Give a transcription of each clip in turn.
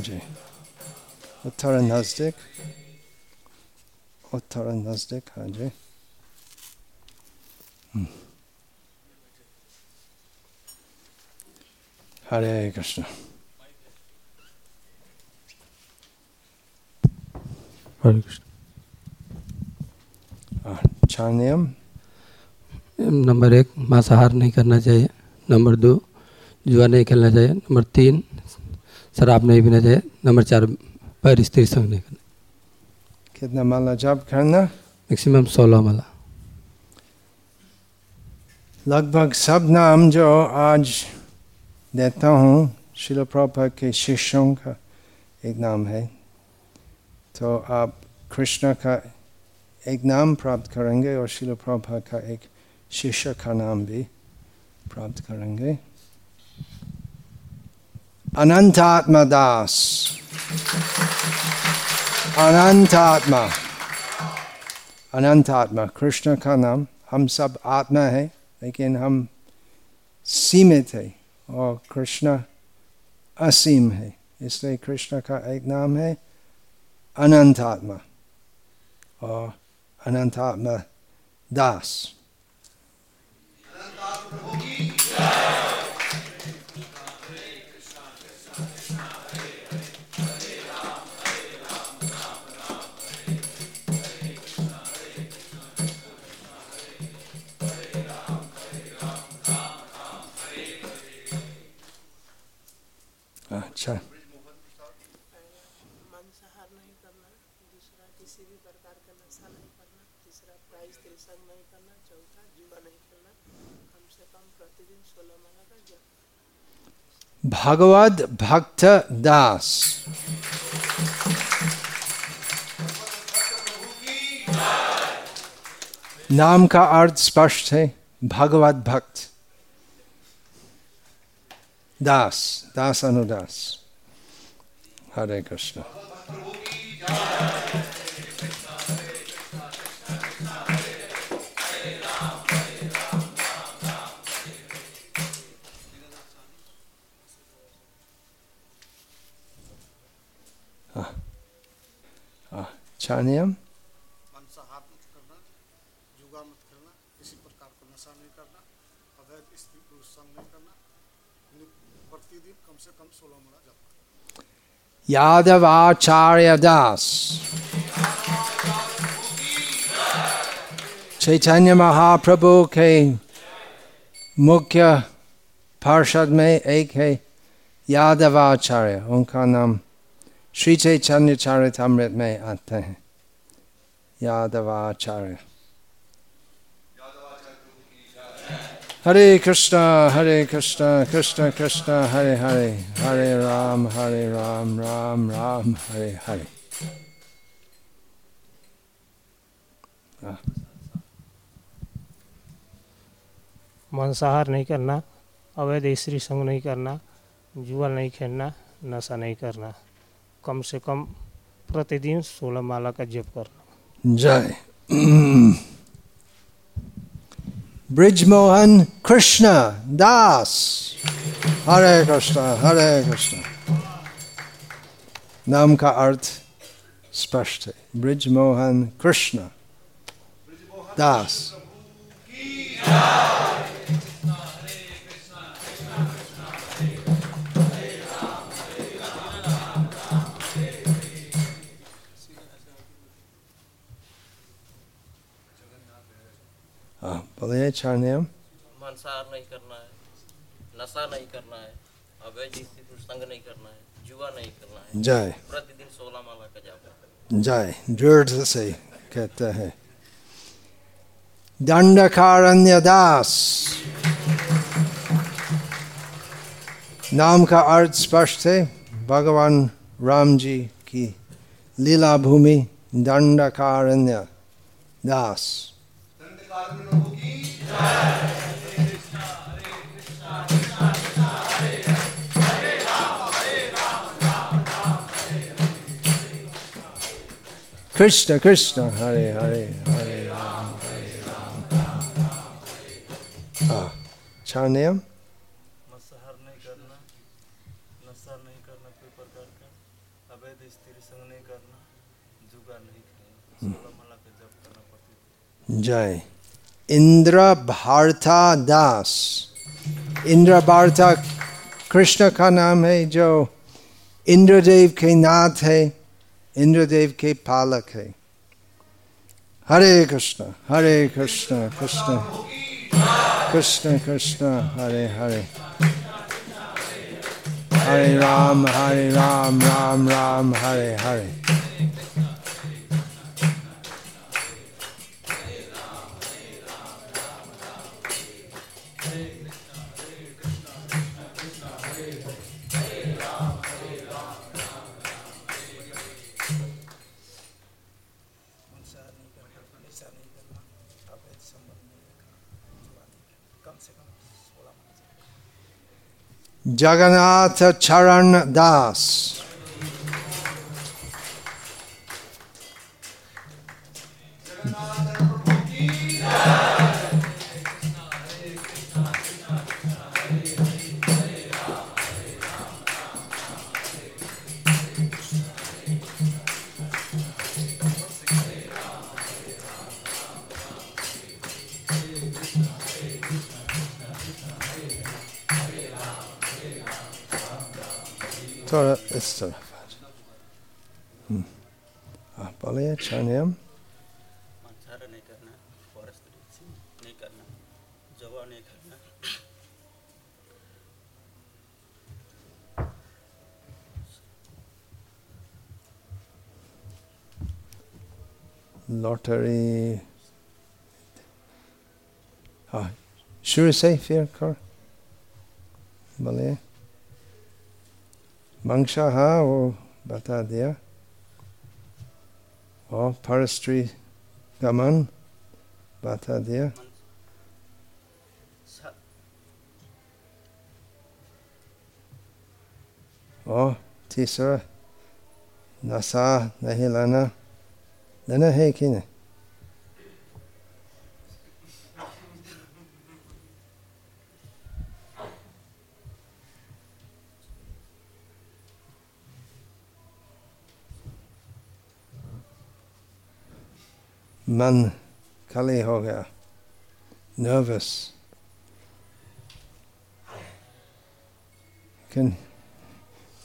हाँ थोड़ा नज़दीक हाँ जी हम्म। हरे कृष्ण हरे कृष्ण हाँ, चार नियम नंबर एक मांसाहार नहीं करना चाहिए. नंबर दो जुआ नहीं खेलना चाहिए. नंबर तीन शराब नहीं पीना चाहिए नंबर चार पैर स्त्री संग नहीं करना। कितना माला जप करना? मैक्सिमम सोलह माला। लगभग सब नाम जो आज देता हूँ शिल प्रभा के शिष्यों का एक नाम है। तो आप कृष्ण का एक नाम प्राप्त करेंगे और शिल प्रभा का एक शिष्य का नाम भी प्राप्त करेंगे। अनंतात्मा दास अनंतात्मा अनंतात्मा कृष्ण का नाम हम सब आत्मा है लेकिन हम सीमित है और कृष्ण असीम है इसलिए कृष्ण का एक नाम है अनंतात्मा और अनंतात्मा दास जप भगवद भक्त दास। नाम का अर्थ स्पष्ट है भगवत भक्त। दास दास अनुदास हरे कृष्ण चार नियम मांसाहार मत करना जुआ मत खेलना किसी प्रकार का नशा नहीं करना अवैध स्त्री पुरुष संग नहीं करना प्रतिदिन कम से कम सोलह माला जप यादवाचार्य दास चैतन्य महाप्रभु के मुख्य पार्षद में एक है यादवाचार्य। उनका नाम श्री चैतन्य चरितमृत में आते हैं। यादवाचार्य। हरे कृष्णा हरे कृष्णा कृष्ण कृष्ण हरे हरे हरे राम हरे राम राम राम हरे हरे मांसाहार नहीं करना अवैध स्त्री संग नहीं करना जुआ नहीं खेलना नशा नहीं करना। कम से कम प्रतिदिन सोलह माला का जप करना। जय। ब्रिजमोहन कृष्ण दास हरे कृष्ण हरे कृष्ण नाम का अर्थ स्पष्ट है ब्रिजमोहन कृष्ण दास हाँ बोलिए चार नियम मांसाहार नहीं करना है नशा नहीं करना है अवैध स्त्री पुरुष संग नहीं करना है जुआ नहीं करना है। जय प्रतिदिन सोलह माला का जाप करना जय दृढ़ से कहते हैं। दंडकारण्य दास। नाम का अर्थ स्पष्ट है भगवान राम जी की लीला भूमि दंडकारण्य दास। कृष्ण संग नहीं करना जुगा नहीं खेलना सोलह माला का जप करना प्रतिदिन जय इंद्र भारता दास इंद्र भारता कृष्ण का नाम है जो इंद्रदेव के पालक है। हरे कृष्ण हरे कृष्ण कृष्ण कृष्ण कृष्ण, हरे हरे। हरे राम हरे राम राम राम, हरे हरे। माला Charan चरण दास थोड़ा इस तरफ आ जाओ। हम्म। हाँ, बोलिए चरणियम मांसाहार नहीं करना फॉरेस्ट नहीं करना हाँ मंशाहार वो बता दिया और फॉरेस्ट्री गमन बता दिया और तीसरा नशा नहीं लाना लेना है कि नहीं man kaller jag nervous. Can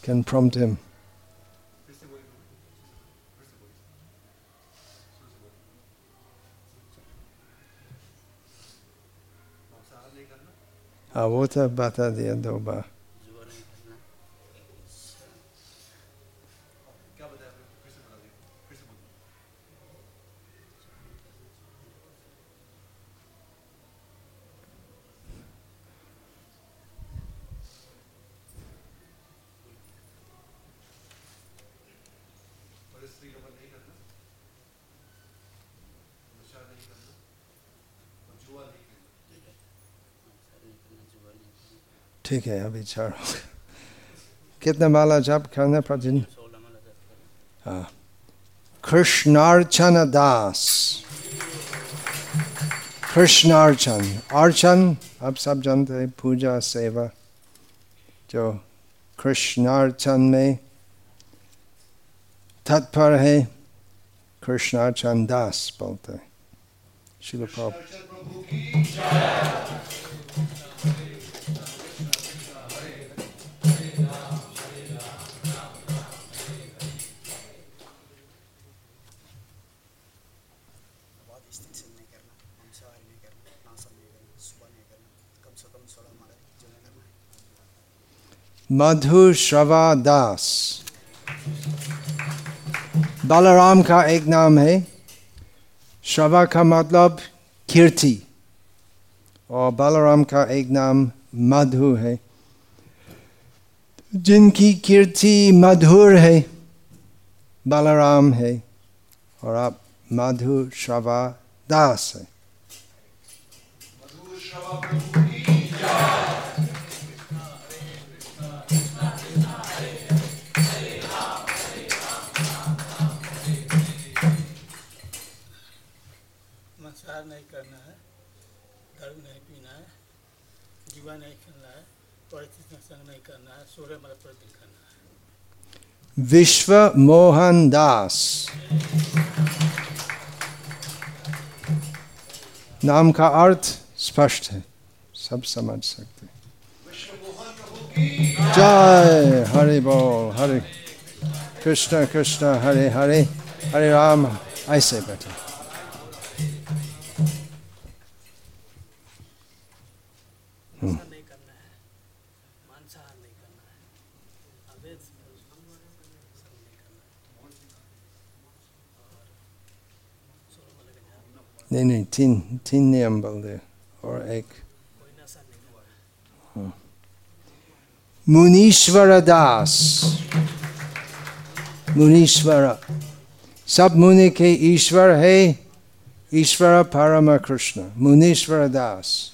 can prompt him. Avota bata diadoba. ठीक है, अभी गए। कितना माला जप करना प्रतिदिन हाँ। कृष्णार्चन दास। कृष्णार्चन। अर्चन, आप सब जानते हैं, पूजा, सेवा। जो कृष्णार्चन में तत्पर है, कृष्णार्चन दास बोलते हैं। शिल मधु श्रवा दास बालाराम का एक नाम है श्रवा का मतलब कीर्ति और बालाराम का एक नाम मधु है जिनकी कीर्ति मधुर है बालाराम है और आप मधु श्रवा दास है मांसाहार नहीं करना है दारू नहीं पीना है जुआ नहीं खेलना है परिस्थिति संग नहीं करना है सोलह माला प्रतिदिन करना है। विश्व मोहन दास। नाम का अर्थ स्पष्ट है, सब समझ सकते जय हरे बोल, हरे कृष्ण कृष्ण, हरे हरे हरे राम, ऐसे बैठे। ऐसा नहीं करना है मांसाहार नहीं करना है अवैध नहीं नहीं नहीं तीन तीन नियम बोल दे और एक। है। मुनीश्वर दास। मुनीश्वर। सब मुनि के ईश्वर है ईश्वर परम कृष्ण मुनीश्वर दास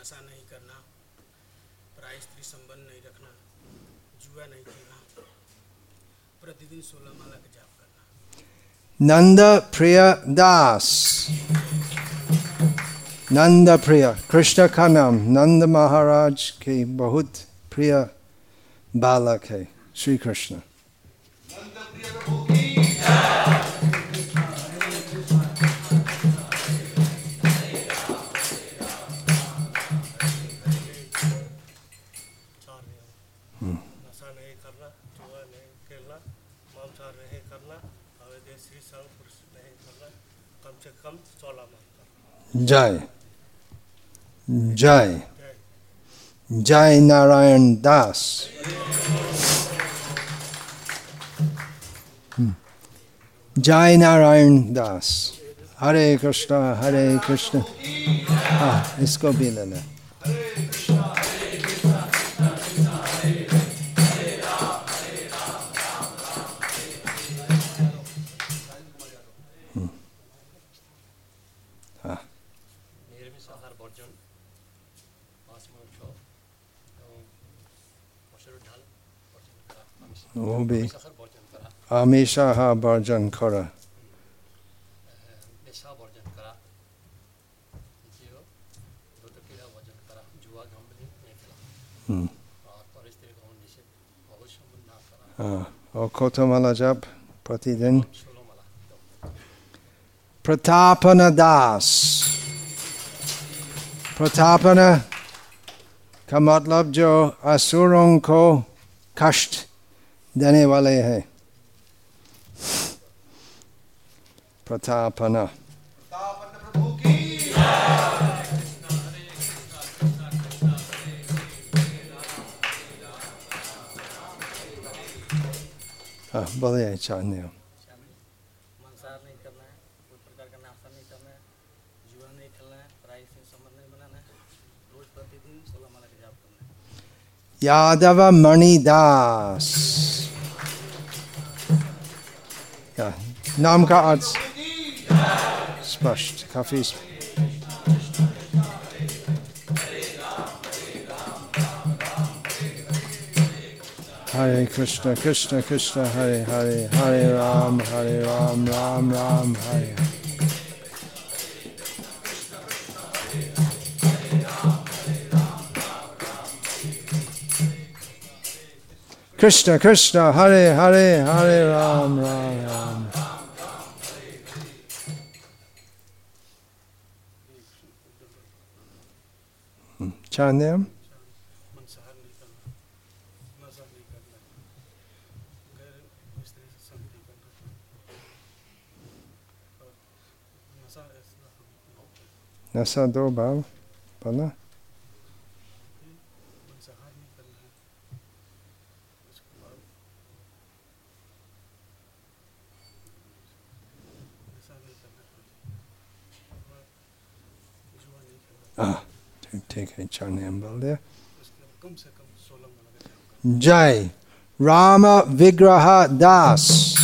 नशा नहीं करना प्राय स्त्री संबंध नहीं रखना जुआ नहीं खेलना प्रतिदिन सोलह माला का जाप करना। नंद प्रिय दास। नंद प्रिय कृष्ण का नाम नंद महाराज के बहुत प्रिय बालक है श्री कृष्ण। नशा नहीं करना जुआ नहीं खेलना मांसाहार नहीं करना अवैध स्त्री संग पुरुष नहीं करना कम से कम सोलह माह जय जय। जय। जय नारायण दास। हम्म। जय नारायण दास। हरे कृष्णा हरे कृष्ण। हाँ इसको भी लेना। মাটন মাছ মাংস বর্জন করা। প্রতিদিন। প্রতাপনা দাস। प्रतापन का मतलब जो असुरों को कष्ट देने वाले हैं प्रतापना हाँ बोलिए चाहने हो है यादव मणिदास या, नाम का अर्थ स्पष्ट काफी स्प- हरे कृष्ण कृष्ण कृष्ण हरे हरे हरे राम हरे राम राम राम हरे हरे कृष्ण कृष्ण हरे हरे हरे राम राम राम हम्म, चार नियम Take a there. Jai Rama Vigraha Das.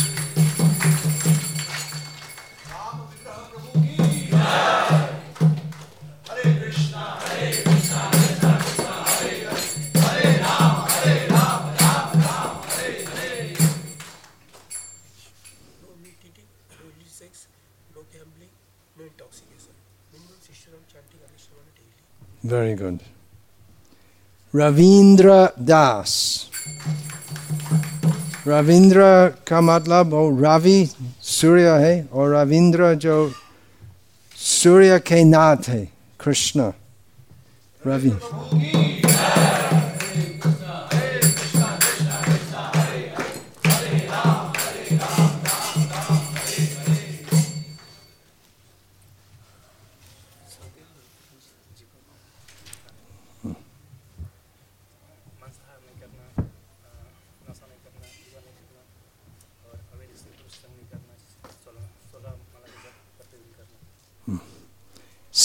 Ravindra दास रविंद्र का मतलब वो रवि सूर्य है और रविंद्र जो सूर्य के नाथ है कृष्ण रवि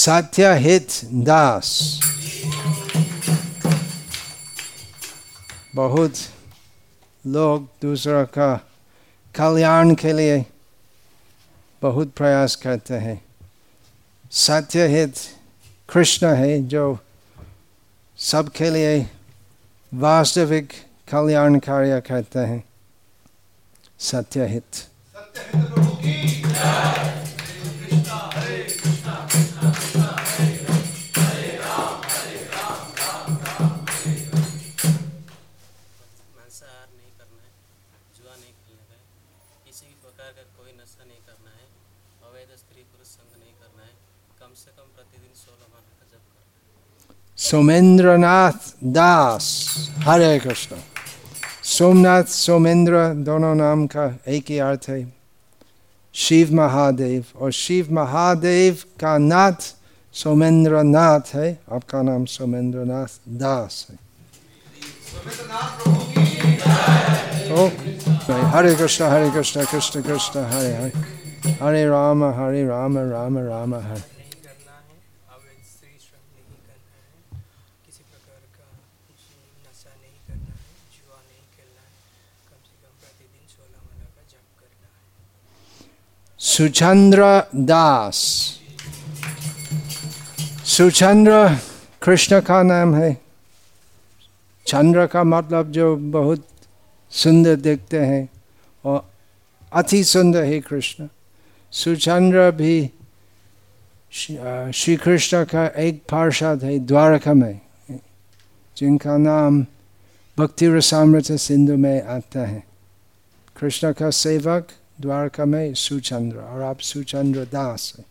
सत्यहित दास बहुत लोग दूसरा का कल्याण के लिए बहुत प्रयास करते हैं। सत्यहित कृष्ण है जो सबके लिए वास्तविक कल्याण कार्य करते हैं। सत्यहित सोमेंद्रनाथ दास हरे कृष्ण सोमनाथ सोमेंद्र दोनों नाम का एक ही अर्थ है शिव महादेव और शिव महादेव का नाथ सोमेंद्र नाथ है आपका नाम सोमेंद्र नाथ दास है तो हरे कृष्ण हरे कृष्ण कृष्ण कृष्ण हरे हरे हरे राम हरे राम राम राम हरे नहीं करना है अवैध स्त्री श्रम नहीं करना है किसी प्रकार का नशा नहीं करना है जुआ नहीं खेलना है कम से कम प्रतिदिन सोलह माला का जप करना सुचंद्र दास सुचंद्र कृष्ण का नाम है चंद्र का मतलब जो बहुत सुंदर दिखते हैं और अति सुंदर है कृष्ण सुचंद्र भी श्री कृष्ण का एक पार्षद है द्वारका में जिनका नाम भक्ति रसामृत सिंधु में आता है कृष्ण का सेवक द्वारका में सुचंद्र और आप सुचंद्र दास है